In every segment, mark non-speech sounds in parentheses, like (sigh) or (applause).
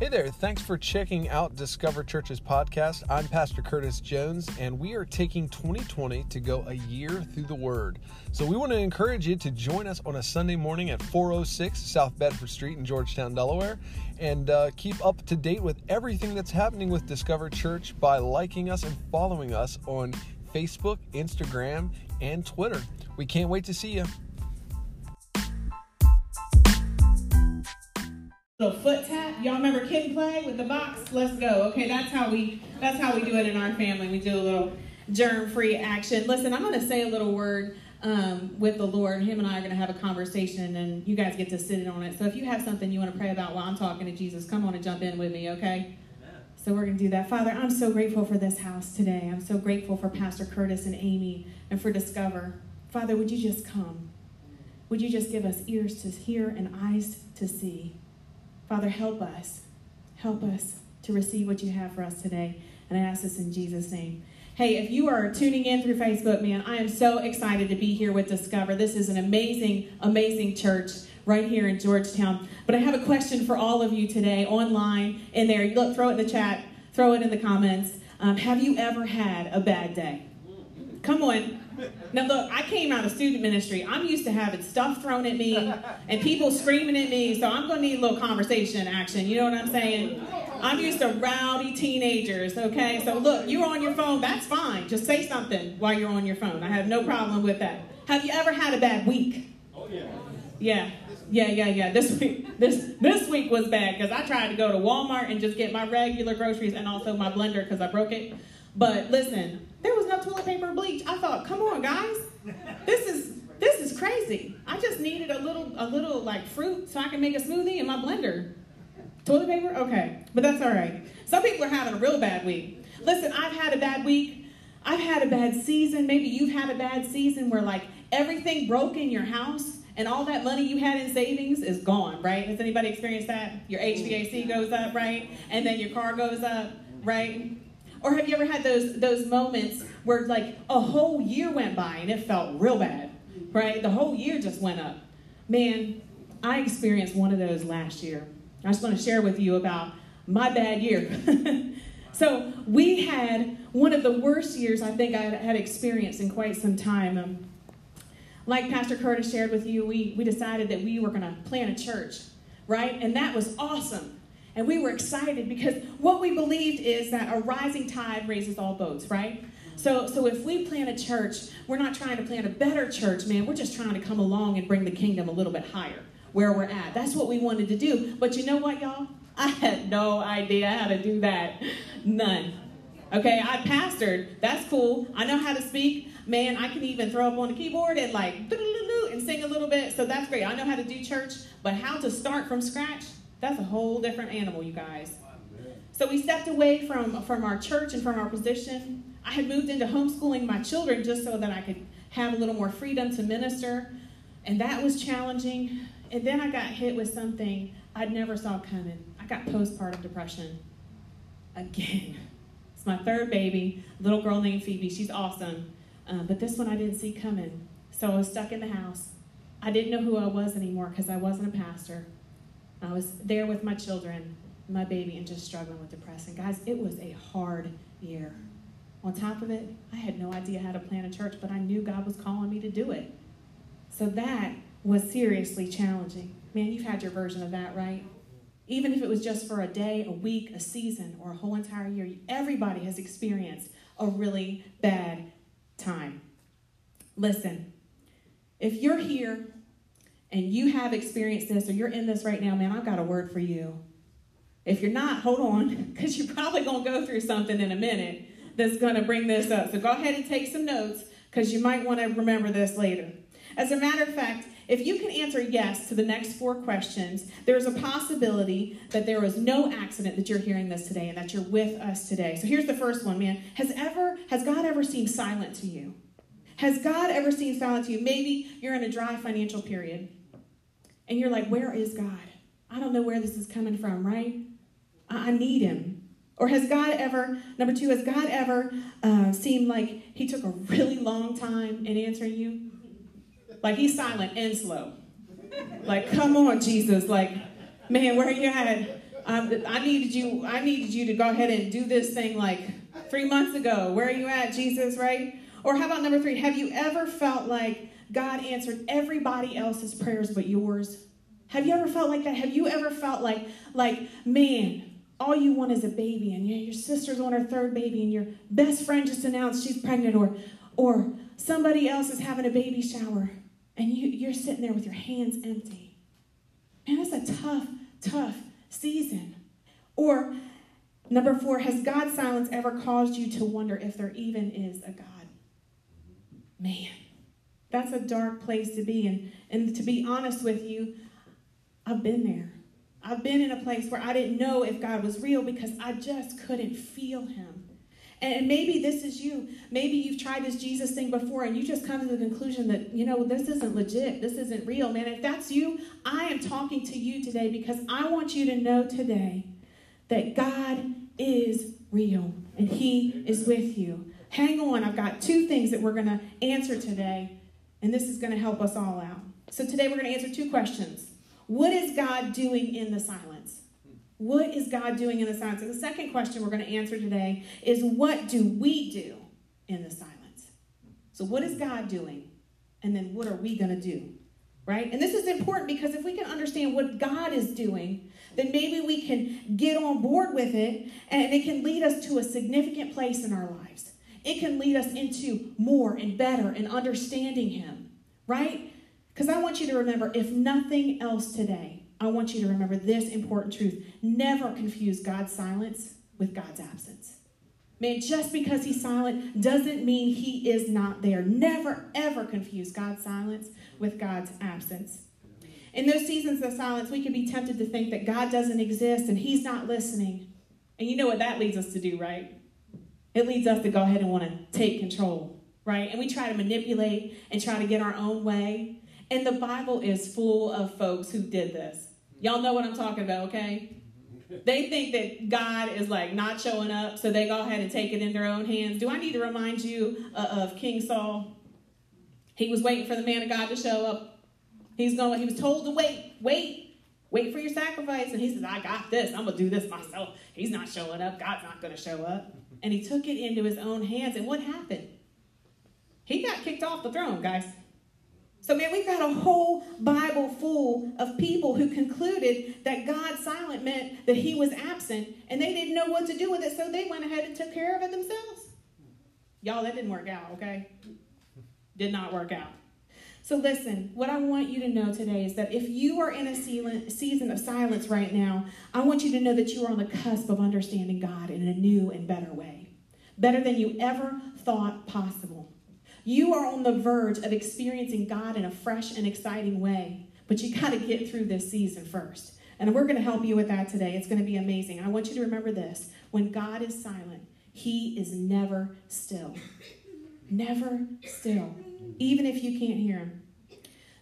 Hey there, thanks for checking out Discover Church's podcast. I'm Pastor Curtis Jones, and we are taking 2020 to go a year through the Word. So we want to encourage you to join us on a Sunday morning at 406 South Bedford Street in Georgetown, Delaware, and uh, keep up to date with everything that's happening with Discover Church by liking us and following us on Facebook, Instagram, and Twitter. We can't wait to see you. Little foot tap. Y'all remember kid play with the box? Let's go. Okay, that's how we that's how we do it in our family. We do a little germ-free action. Listen, I'm to say a little word um, with the Lord. Him and I are to have a conversation, and you guys get to sit in on it. So if you have something you want to pray about while I'm talking to Jesus, come on and jump in with me, okay? So we're going to do that. Father, I'm so grateful for this house today. I'm so grateful for Pastor Curtis and Amy and for Discover. Father, would you just come? Would you just give us ears to hear and eyes to see? Father, help us. Help us to receive what you have for us today. And I ask this in Jesus' name. Hey, if you are tuning in through Facebook, man, I am so excited to be here with Discover. This is an amazing, amazing church right here in Georgetown. But I have a question for all of you today online in there. Look, throw it in the chat, throw it in the comments. Um, have you ever had a bad day? Come on. Now, look, I came out of student ministry. I'm used to having stuff thrown at me and people screaming at me, so I'm going to need a little conversation action. You know what I'm saying? I'm used to rowdy teenagers, okay? So, look, you're on your phone. That's fine. Just say something while you're on your phone. I have no problem with that. Have you ever had a bad week? Oh, yeah. Yeah. Yeah, yeah, yeah. This week, this this week was bad because I tried to go to Walmart and just get my regular groceries and also my blender because I broke it. But listen, there was no toilet paper or bleach. I thought, come on, guys, this is this is crazy. I just needed a little a little like fruit so I can make a smoothie in my blender. Toilet paper? Okay, but that's all right. Some people are having a real bad week. Listen, I've had a bad week. I've had a bad season. Maybe you've had a bad season where like everything broke in your house and all that money you had in savings is gone, right? Has anybody experienced that? Your HVAC goes up, right? And then your car goes up, right? Or have you ever had those those moments where like a whole year went by and it felt real bad, right? The whole year just went up. Man, I experienced one of those last year. I just want to share with you about my bad year. (laughs) so we had one of the worst years I think I had experienced in quite some time. Um, like Pastor Curtis shared with you, we, we decided that we were going to plant a church, right? And that was awesome. And we were excited because what we believed is that a rising tide raises all boats, right? So, so if we plant a church, we're not trying to plant a better church, man. We're just trying to come along and bring the kingdom a little bit higher where we're at. That's what we wanted to do. But you know what, y'all? (laughs) I had no idea how to do that. None. Okay, I pastored. That's cool. I know how to speak. Man, I can even throw up on the keyboard and like and sing a little bit. So that's great. I know how to do church, but how to start from scratch, that's a whole different animal, you guys. So we stepped away from, from our church and from our position. I had moved into homeschooling my children just so that I could have a little more freedom to minister. And that was challenging. And then I got hit with something I'd never saw coming. I got postpartum depression again. It's my third baby, little girl named Phoebe. She's awesome. Uh, but this one I didn't see coming. So I was stuck in the house. I didn't know who I was anymore because I wasn't a pastor. I was there with my children, my baby, and just struggling with depression. Guys, it was a hard year. On top of it, I had no idea how to plan a church, but I knew God was calling me to do it. So that was seriously challenging. Man, you've had your version of that, right? Even if it was just for a day, a week, a season, or a whole entire year, everybody has experienced a really bad time. Listen, if you're here and you have experienced this or you're in this right now, man, I've got a word for you. If you're not, hold on, (laughs) because you're probably going to go through something in a minute that's going to bring this up. So go ahead and take some notes because you might want to remember this later. As a matter of fact, if you can answer yes to the next four questions, there's a possibility that there was no accident that you're hearing this today and that you're with us today. So here's the first one, man. Has ever has God ever seemed silent to you? Has God ever seemed silent to you? Maybe you're in a dry financial period and you're like, where is God? I don't know where this is coming from, right? I, need him. Or has God ever, number two, has God ever uh, seemed like he took a really long time in answering you? Like he's silent and slow. Like, come on, Jesus. Like, man, where are you at? Um, I needed you. I needed you to go ahead and do this thing like three months ago. Where are you at, Jesus? Right? Or how about number three? Have you ever felt like God answered everybody else's prayers but yours? Have you ever felt like that? Have you ever felt like, like, man, all you want is a baby, and your sister's on her third baby, and your best friend just announced she's pregnant, or, or somebody else is having a baby shower, and you, you're sitting there with your hands empty. Man, that's a tough, tough season. Or number four, has God's silence ever caused you to wonder if there even is a God? Man, that's a dark place to be. And, and to be honest with you, I've been there. I've been in a place where I didn't know if God was real because I just couldn't feel him. And maybe this is you. Maybe you've tried this Jesus thing before and you just come to the conclusion that, you know, this isn't legit. This isn't real. Man, if that's you, I am talking to you today because I want you to know today that God is real and he is with you. Hang on. I've got two things that we're going to answer today, and this is going to help us all out. So today we're going to answer two questions. What is God doing in the silence? What is God doing in the silence? And the second question we're going to answer today is what do we do in the silence? So, what is God doing? And then what are we going to do? Right? And this is important because if we can understand what God is doing, then maybe we can get on board with it and it can lead us to a significant place in our lives. It can lead us into more and better and understanding Him, right? Because I want you to remember, if nothing else today, I want you to remember this important truth. Never confuse God's silence with God's absence. Man, just because he's silent doesn't mean he is not there. Never, ever confuse God's silence with God's absence. In those seasons of silence, we can be tempted to think that God doesn't exist and he's not listening. And you know what that leads us to do, right? It leads us to go ahead and want to take control, right? And we try to manipulate and try to get our own way. And the Bible is full of folks who did this. Y'all know what I'm talking about, okay? (laughs) They think that God is like not showing up, so they go ahead and take it in their own hands. Do I need to remind you uh, of King Saul? He was waiting for the man of God to show up. He's going. He was told to wait, wait, wait for your sacrifice, and he says, "I got this. I'm gonna do this myself." He's not showing up. God's not gonna show up, and he took it into his own hands. And what happened? He got kicked off the throne, guys. So, man, we've got a whole Bible full of people who concluded that God silent meant that he was absent and they didn't know what to do with it, so they went ahead and took care of it themselves. Y'all, that didn't work out, okay? Did not work out. So, listen, what I want you to know today is that if you are in a season of silence right now, I want you to know that you are on the cusp of understanding God in a new and better way, better than you ever thought possible. You are on the verge of experiencing God in a fresh and exciting way, but you got to get through this season first. And we're going to help you with that today. It's going to be amazing. I want you to remember this when God is silent, He is never still. Never still, even if you can't hear Him.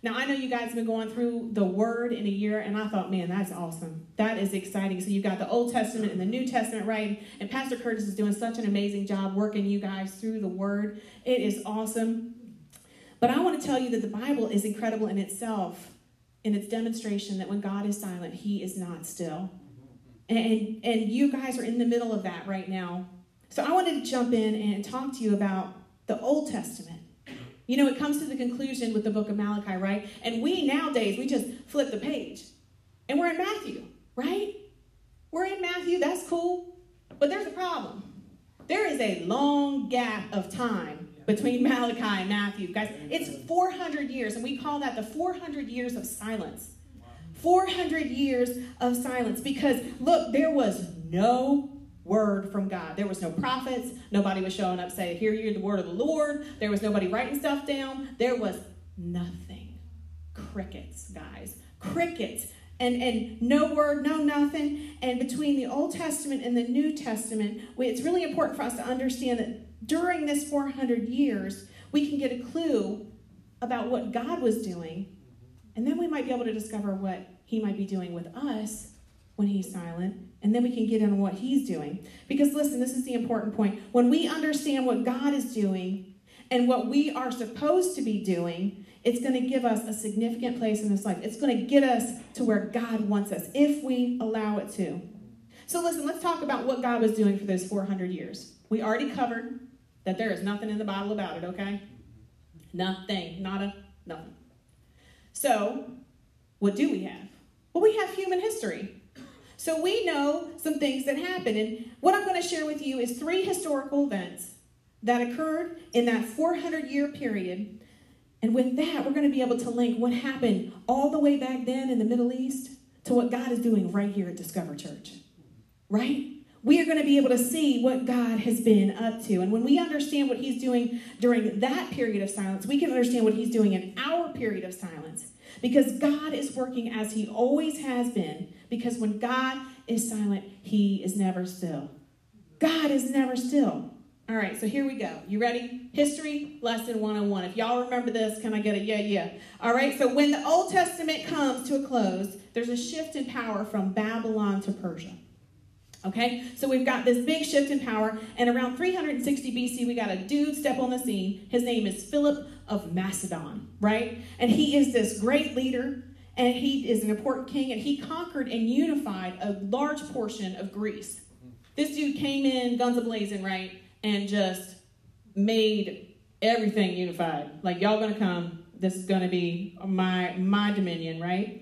Now, I know you guys have been going through the Word in a year, and I thought, man, that's awesome. That is exciting. So you've got the Old Testament and the New Testament, right? And Pastor Curtis is doing such an amazing job working you guys through the Word. It is awesome. But I want to tell you that the Bible is incredible in itself, in its demonstration that when God is silent, He is not still. And, and you guys are in the middle of that right now. So I wanted to jump in and talk to you about the Old Testament you know, it comes to the conclusion with the book of Malachi, right? And we nowadays, we just flip the page and we're in Matthew, right? We're in Matthew, that's cool. But there's a problem. There is a long gap of time between (laughs) Malachi and Matthew. Guys, it's 400 years, and we call that the 400 years of silence. 400 years of silence because, look, there was no word from God. There was no prophets. Nobody was showing up saying, Hear you the word of the Lord. There was nobody writing stuff down. There was nothing. Crickets, guys. Crickets. And, and no word, no nothing. And between the Old Testament and the New Testament, it's really important for us to understand that during this 400 years, we can get a clue about what God was doing. And then we might be able to discover what He might be doing with us when He's silent and then we can get into what he's doing. Because listen, this is the important point. When we understand what God is doing and what we are supposed to be doing, it's going to give us a significant place in this life. It's going to get us to where God wants us if we allow it to. So listen, let's talk about what God was doing for those 400 years. We already covered that there is nothing in the Bible about it, okay? Nothing, not a nothing. So, what do we have? Well, we have human history. So we know some things that happened. And what I'm going to share with you is three historical events that occurred in that 400 year period. And with that, we're going to be able to link what happened all the way back then in the Middle East to what God is doing right here at Discover Church. Right? We are going to be able to see what God has been up to. And when we understand what He's doing during that period of silence, we can understand what He's doing in our period of silence. Because God is working as He always has been. Because when God is silent, He is never still. God is never still. All right, so here we go. You ready? History lesson 101. If y'all remember this, can I get a yeah, yeah? All right, so when the Old Testament comes to a close, there's a shift in power from Babylon to Persia. Okay, so we've got this big shift in power, and around 360 BC, we got a dude step on the scene. His name is Philip of Macedon, right? And he is this great leader, and he is an important king, and he conquered and unified a large portion of Greece. This dude came in guns a blazing, right, and just made everything unified. Like y'all gonna come, this is gonna be my my dominion, right?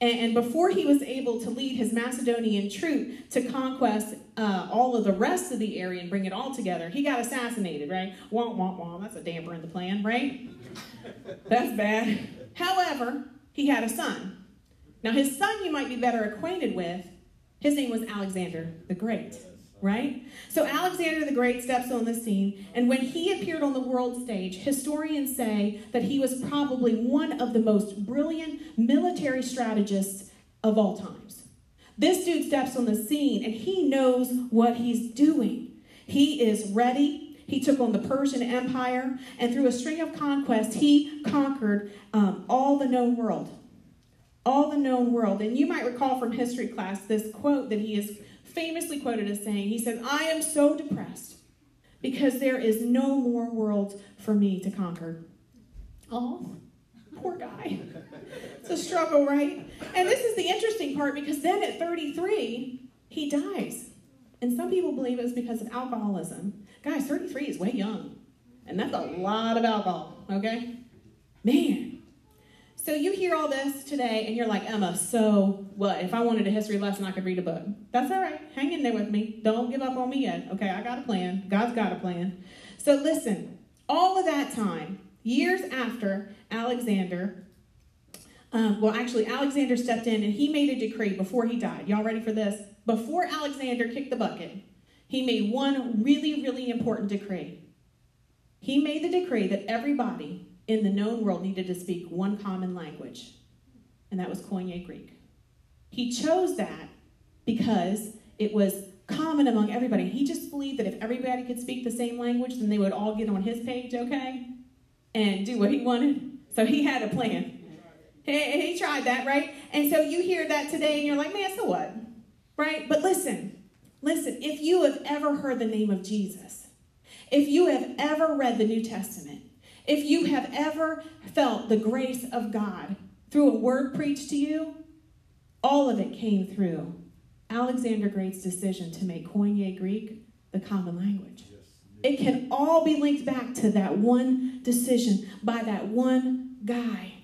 And, before he was able to lead his Macedonian troop to conquest uh, all of the rest of the area and bring it all together, he got assassinated, right? Womp, womp, womp. That's a damper in the plan, right? (laughs) That's bad. However, he had a son. Now, his son you might be better acquainted with. His name was Alexander the Great right? So Alexander the Great steps on the scene, and when he appeared on the world stage, historians say that he was probably one of the most brilliant military strategists of all times. This dude steps on the scene and he knows what he's doing. He is ready. He took on the Persian Empire, and through a string of conquests, he conquered um, all the known world. All the known world. And you might recall from history class this quote that he is famously quoted as saying, he said, I am so depressed because there is no more world for me to conquer. Oh, poor guy. It's a struggle, right? And this is the interesting part because then at 33, he dies. And some people believe it was because of alcoholism. Guys, 33 is way young. And that's a lot of alcohol, okay? Man, so you hear all this today and you're like, Emma, so what? If I wanted a history lesson, I could read a book. That's all right. Hang in there with me. Don't give up on me yet. Okay, I got a plan. God's got a plan. So listen, all of that time, years after Alexander, um, well, actually, Alexander stepped in and he made a decree before he died. Y'all ready for this? Before Alexander kicked the bucket, he made one really, really important decree. He made the decree that everybody in the known world needed to speak one common language, and that was Koine Greek. He chose that because it was common among everybody. He just believed that if everybody could speak the same language, then they would all get on his page, okay? And do what he wanted. So he had a plan. He, he tried that, right? And so you hear that today and you're like, man, so what? Right? But listen, listen, if you have ever heard the name of Jesus, if you have ever read the New Testament, if you have ever felt the grace of God through a word preached to you, all of it came through Alexander Great's decision to make Koine Greek the common language. It can all be linked back to that one decision by that one guy.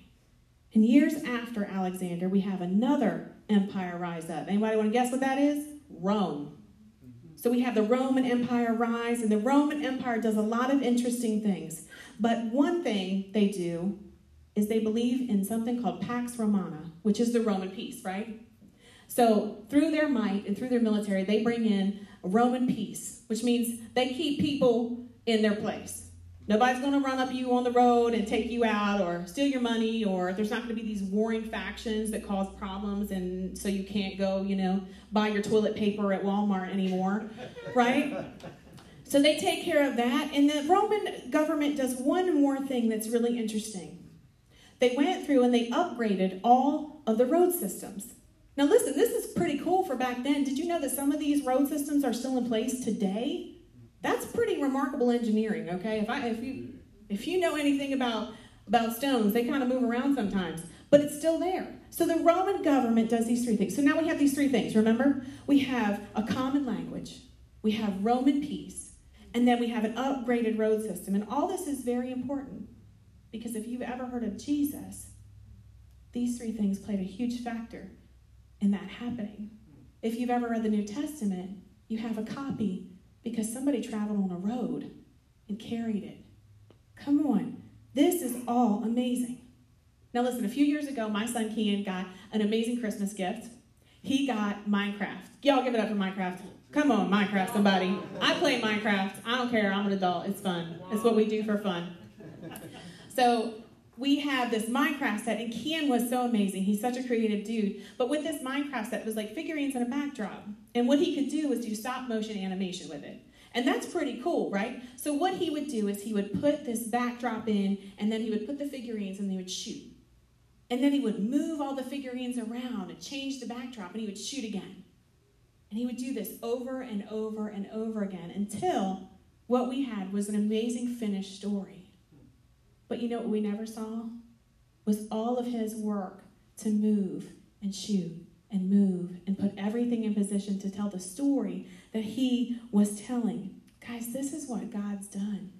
And years after Alexander, we have another empire rise up. Anybody want to guess what that is? Rome. Mm-hmm. So we have the Roman Empire rise, and the Roman Empire does a lot of interesting things. But one thing they do is they believe in something called Pax Romana, which is the Roman peace, right? So through their might and through their military, they bring in Roman peace, which means they keep people in their place. Nobody's going to run up you on the road and take you out or steal your money, or there's not going to be these warring factions that cause problems, and so you can't go, you know, buy your toilet paper at Walmart anymore, right? (laughs) So they take care of that. And the Roman government does one more thing that's really interesting. They went through and they upgraded all of the road systems. Now, listen, this is pretty cool for back then. Did you know that some of these road systems are still in place today? That's pretty remarkable engineering, okay? If, I, if, you, if you know anything about about stones. They kind of move around sometimes, but it's still there. So the Roman government does these three things. So now we have these three things. Remember? We have a common language, we have Roman peace, and then we have an upgraded road system. And all this is very important because if you've ever heard of Jesus, these three things played a huge factor in that happening. If you've ever read the New Testament, you have a copy because somebody traveled on a road and carried it. Come on. This is all amazing. Now, listen, a few years ago, my son Kian got an amazing Christmas gift. He got Minecraft. Y'all give it up for Minecraft. Come on, Minecraft, somebody. I play Minecraft. I don't care. I'm an adult. It's fun. It's what we do for fun. So we have this Minecraft set, and Kian was so amazing. He's such a creative dude. But with this Minecraft set, it was like figurines and a backdrop. And what he could do was do stop motion animation with it. And that's pretty cool, right? So what he would do is he would put this backdrop in, and then he would put the figurines, and they would shoot. And then he would move all the figurines around and change the backdrop, and he would shoot again. And he would do this over and over and over again until what we had was an amazing finished story. But you know what we never saw? Was all of his work to move and shoot and move and put everything in position to tell the story that he was telling. Guys, this is what God's done.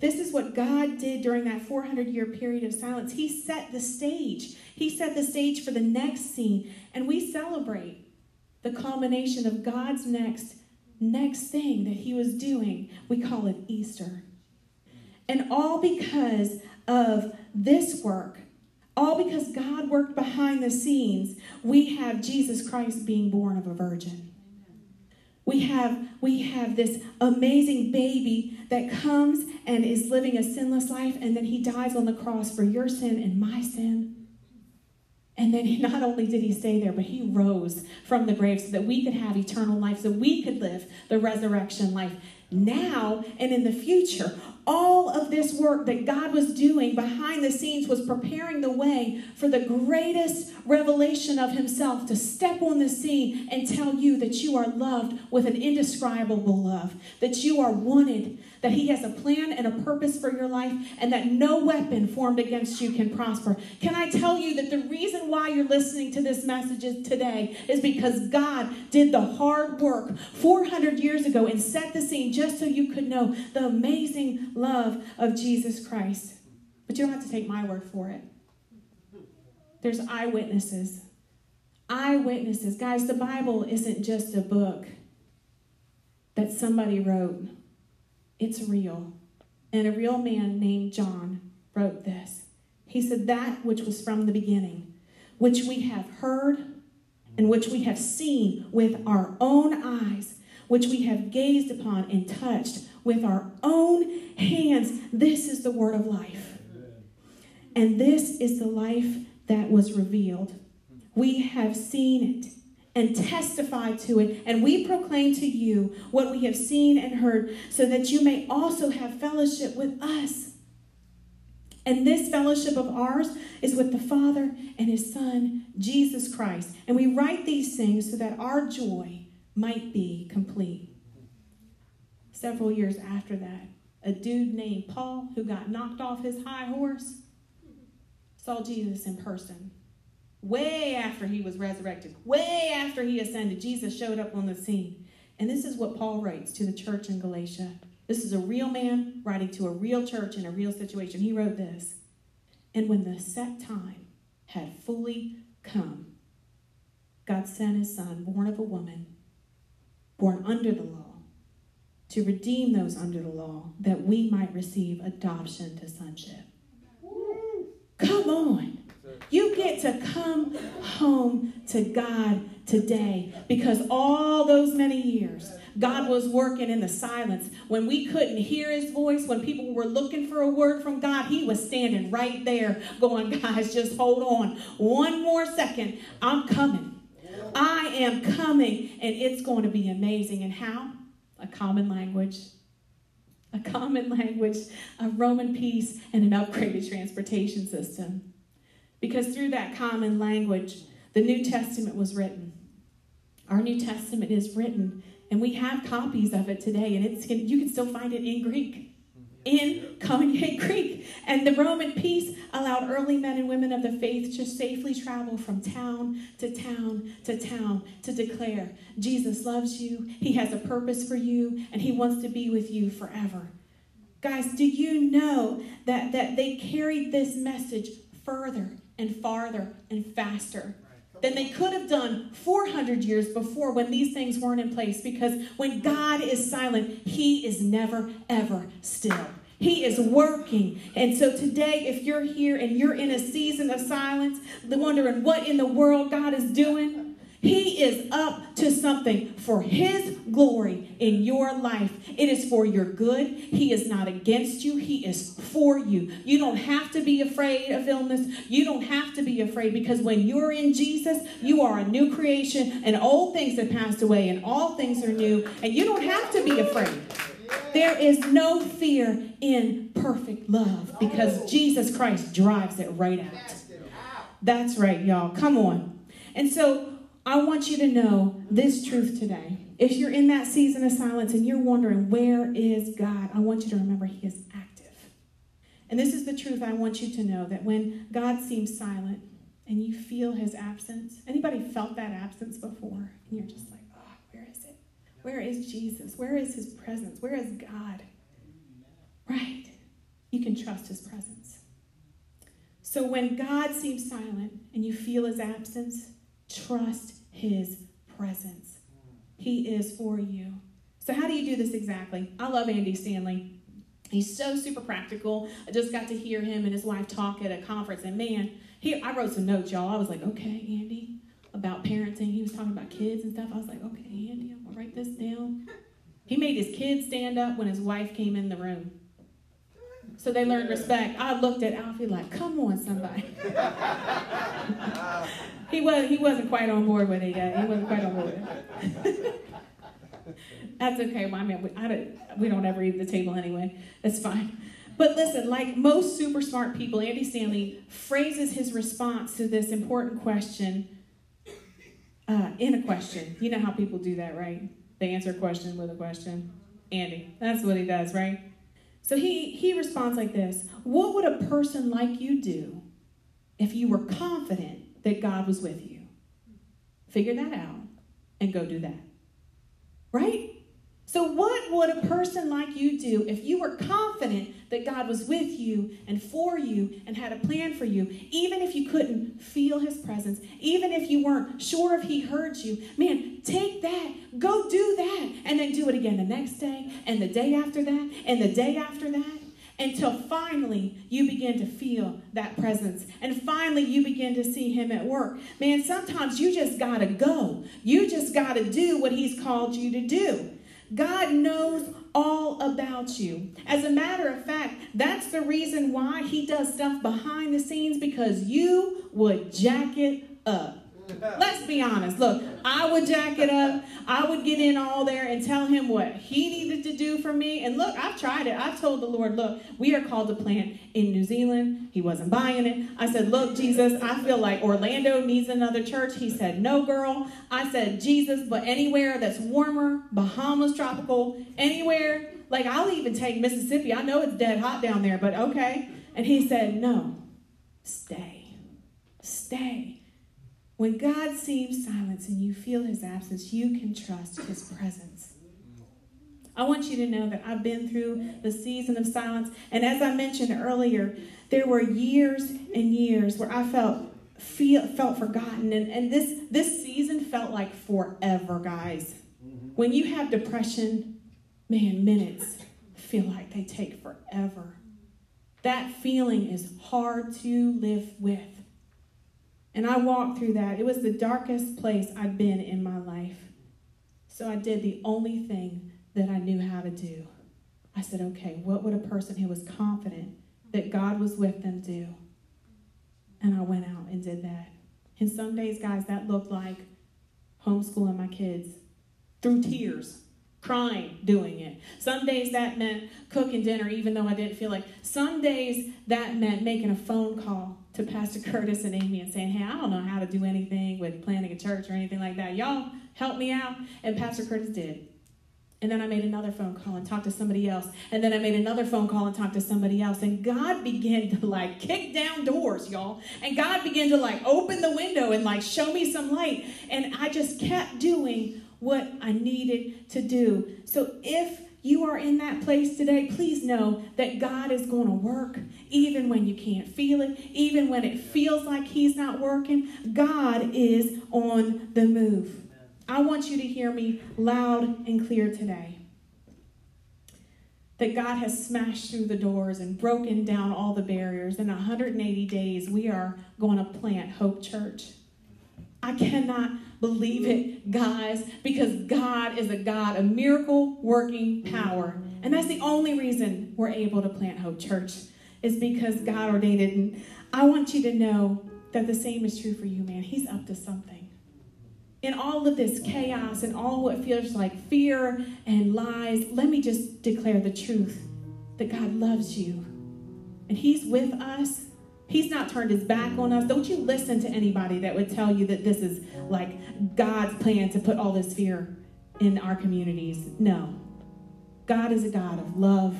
This is what God did during that 400 year period of silence. He set the stage. He set the stage for the next scene. And we celebrate the culmination of God's next next thing that he was doing. We call it Easter. And all because of this work, all because God worked behind the scenes, we have Jesus Christ being born of a virgin. We have, we have this amazing baby that comes and is living a sinless life, and then he dies on the cross for your sin and my sin. And then he, (laughs) not only did he stay there, but he rose from the grave so that we could have eternal life, so we could live the resurrection life now and in the future. All of this work that God was doing behind the scenes was preparing the way for the greatest revelation of Himself to step on the scene and tell you that you are loved with an indescribable love, that you are wanted, that He has a plan and a purpose for your life, and that no weapon formed against you can prosper. Can I tell you that the reason why you're listening to this message today is because God did the hard work 400 years ago and set the scene just so you could know the amazing love of Jesus Christ. But you don't have to take my word for it. There's eyewitnesses. Eyewitnesses. Guys, the Bible isn't just a book that somebody wrote, it's real. And a real man named John wrote this. He said, That which was from the beginning, which we have heard and which we have seen with our own eyes, which we have gazed upon and touched with our own hands. This is the word of life. And this is the life that was revealed. We have seen it and testify to it, and we proclaim to you what we have seen and heard, so that you may also have fellowship with us. And this fellowship of ours is with the Father and His Son, Jesus Christ. And we write these things so that our joy might be complete. Several years after that, a dude named Paul, who got knocked off his high horse, saw Jesus in person way after he was resurrected, way after he ascended, Jesus showed up on the scene. And this is what Paul writes to the church in Galatia. This is a real man writing to a real church in a real situation. He wrote this And when the set time had fully come, God sent his son, born of a woman, born under the law, to redeem those under the law, that we might receive adoption to sonship. Come on. You get to come home to God today because all those many years, God was working in the silence. When we couldn't hear his voice, when people were looking for a word from God, he was standing right there going, Guys, just hold on. One more second. I'm coming. I am coming, and it's going to be amazing. And how? A common language a common language, a Roman peace, and an upgraded transportation system. Because through that common language, the New Testament was written. Our New Testament is written, and we have copies of it today, and it's you can still find it in Greek, in Koine Greek. And the Roman peace allowed early men and women of the faith to safely travel from town to town to town to declare Jesus loves you, He has a purpose for you, and He wants to be with you forever. Guys, do you know that, that they carried this message further and farther and faster than they could have done 400 years before when these things weren't in place? Because when God is silent, He is never, ever still. He is working. And so today, if you're here and you're in a season of silence, wondering what in the world God is doing, He is up to something for His glory in your life. It is for your good. He is not against you, He is for you. You don't have to be afraid of illness. You don't have to be afraid because when you're in Jesus, you are a new creation, and old things have passed away, and all things are new, and you don't have to be afraid. There is no fear in perfect love because Jesus Christ drives it right out. That's right, y'all. Come on. And so I want you to know this truth today. If you're in that season of silence and you're wondering, where is God? I want you to remember He is active. And this is the truth I want you to know that when God seems silent and you feel His absence, anybody felt that absence before? And you're just like, oh, where is it? Where is Jesus? Where is His presence? Where is God? Right. You can trust His presence. So when God seems silent and you feel His absence, trust his presence. He is for you. So, how do you do this exactly? I love Andy Stanley. He's so super practical. I just got to hear him and his wife talk at a conference, and man, he, I wrote some notes, y'all. I was like, okay, Andy, about parenting. He was talking about kids and stuff. I was like, okay, Andy, I'm gonna write this down. He made his kids stand up when his wife came in the room. So they learned respect. I looked at Alfie like, come on, somebody. (laughs) he was he wasn't quite on board with it yet. He wasn't quite on board. (laughs) That's okay. I mean, we, I don't, we don't ever eat the table anyway. That's fine. But listen, like most super smart people, Andy Stanley phrases his response to this important question uh, in a question. You know how people do that, right? They answer a question with a question. Andy, that's what he does, right? So he, he responds like this What would a person like you do if you were confident that God was with you? Figure that out and go do that. Right? So, what would a person like you do if you were confident that God was with you and for you and had a plan for you, even if you couldn't feel his presence, even if you weren't sure if he heard you? Man, take that, go do that, and then do it again the next day, and the day after that, and the day after that. Until finally you begin to feel that presence. And finally you begin to see him at work. Man, sometimes you just gotta go. You just gotta do what he's called you to do. God knows all about you. As a matter of fact, that's the reason why he does stuff behind the scenes because you would jack it up. Let's be honest. Look, I would jack it up. I would get in all there and tell him what he needed to do for me. And look, I've tried it. I've told the Lord, look, we are called to plant in New Zealand. He wasn't buying it. I said, look, Jesus, I feel like Orlando needs another church. He said, no, girl. I said, Jesus, but anywhere that's warmer, Bahamas tropical, anywhere. Like, I'll even take Mississippi. I know it's dead hot down there, but okay. And he said, no, stay. Stay. When God seems silent and you feel his absence, you can trust his presence. I want you to know that I've been through the season of silence. And as I mentioned earlier, there were years and years where I felt feel, felt forgotten. And, and this, this season felt like forever, guys. When you have depression, man, minutes feel like they take forever. That feeling is hard to live with. And I walked through that. It was the darkest place I'd been in my life. So I did the only thing that I knew how to do. I said, okay, what would a person who was confident that God was with them do? And I went out and did that. And some days, guys, that looked like homeschooling my kids through tears, crying, doing it. Some days that meant cooking dinner, even though I didn't feel like. Some days that meant making a phone call to Pastor Curtis and Amy and saying, Hey, I don't know how to do anything with planning a church or anything like that. Y'all help me out. And Pastor Curtis did. And then I made another phone call and talked to somebody else. And then I made another phone call and talked to somebody else. And God began to like kick down doors, y'all. And God began to like open the window and like show me some light. And I just kept doing what I needed to do. So if you are in that place today, please know that God is going to work even when you can't feel it, even when it feels like He's not working. God is on the move. I want you to hear me loud and clear today. That God has smashed through the doors and broken down all the barriers. In 180 days, we are going to plant Hope Church. I cannot believe it, guys, because God is a God of miracle working power. And that's the only reason we're able to plant Hope Church, is because God ordained it. And I want you to know that the same is true for you, man. He's up to something in all of this chaos and all what feels like fear and lies, let me just declare the truth that God loves you and He's with us. He's not turned his back on us. Don't you listen to anybody that would tell you that this is like God's plan to put all this fear in our communities. No. God is a God of love.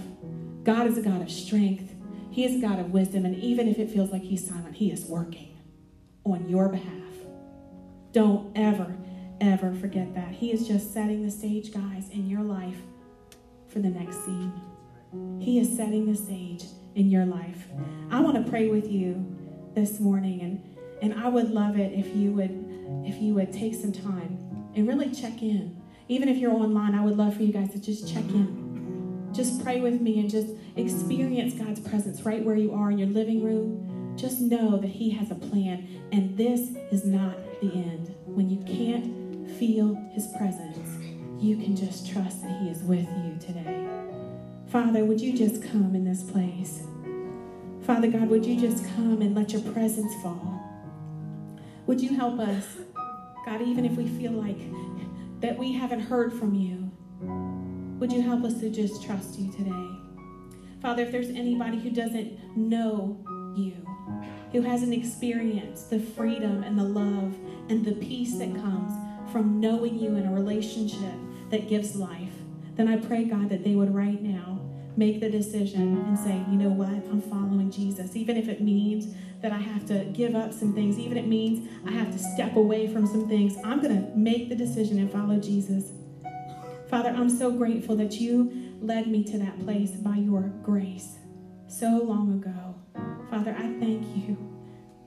God is a God of strength. He is a God of wisdom. And even if it feels like He's silent, He is working on your behalf. Don't ever, ever forget that. He is just setting the stage, guys, in your life for the next scene. He is setting the stage in your life. I want to pray with you this morning and and I would love it if you would if you would take some time and really check in. Even if you're online, I would love for you guys to just check in. Just pray with me and just experience God's presence right where you are in your living room. Just know that He has a plan, and this is not the end. When you can't feel his presence, you can just trust that he is with you today. Father, would you just come in this place? Father God, would you just come and let your presence fall? Would you help us, God, even if we feel like that we haven't heard from you? Would you help us to just trust you today? Father, if there's anybody who doesn't know you, who hasn't experienced the freedom and the love and the peace that comes from knowing you in a relationship that gives life, then I pray, God, that they would right now make the decision and say, you know what, I'm following Jesus. Even if it means that I have to give up some things, even if it means I have to step away from some things, I'm going to make the decision and follow Jesus. Father, I'm so grateful that you led me to that place by your grace so long ago. Father, I thank you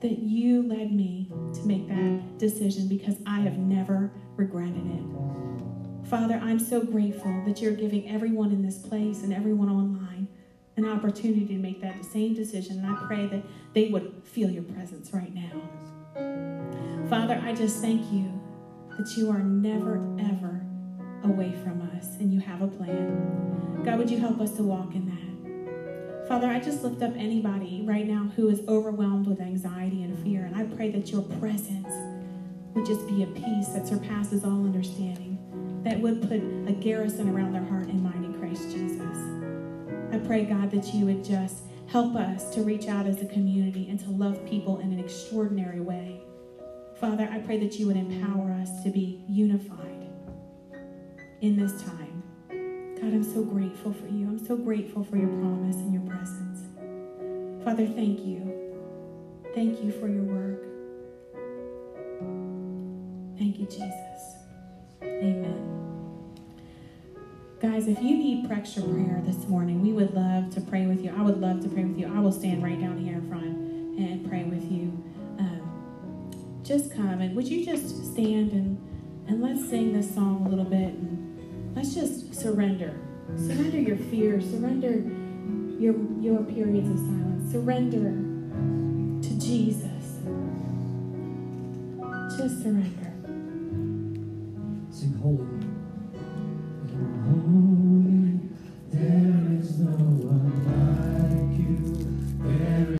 that you led me to make that decision because I have never regretted it. Father, I'm so grateful that you're giving everyone in this place and everyone online an opportunity to make that same decision. And I pray that they would feel your presence right now. Father, I just thank you that you are never, ever away from us and you have a plan. God, would you help us to walk in that? Father, I just lift up anybody right now who is overwhelmed with anxiety and fear, and I pray that your presence would just be a peace that surpasses all understanding, that would put a garrison around their heart and mind in Christ Jesus. I pray, God, that you would just help us to reach out as a community and to love people in an extraordinary way. Father, I pray that you would empower us to be unified in this time. God, I'm so grateful for you. I'm so grateful for your promise and your presence. Father, thank you. Thank you for your work. Thank you, Jesus. Amen. Guys, if you need extra prayer this morning, we would love to pray with you. I would love to pray with you. I will stand right down here in front and pray with you. Um, just come and would you just stand and, and let's sing this song a little bit and Let's just surrender. Surrender your fear. Surrender your, your periods of silence. Surrender to Jesus. Just surrender. Sing holy.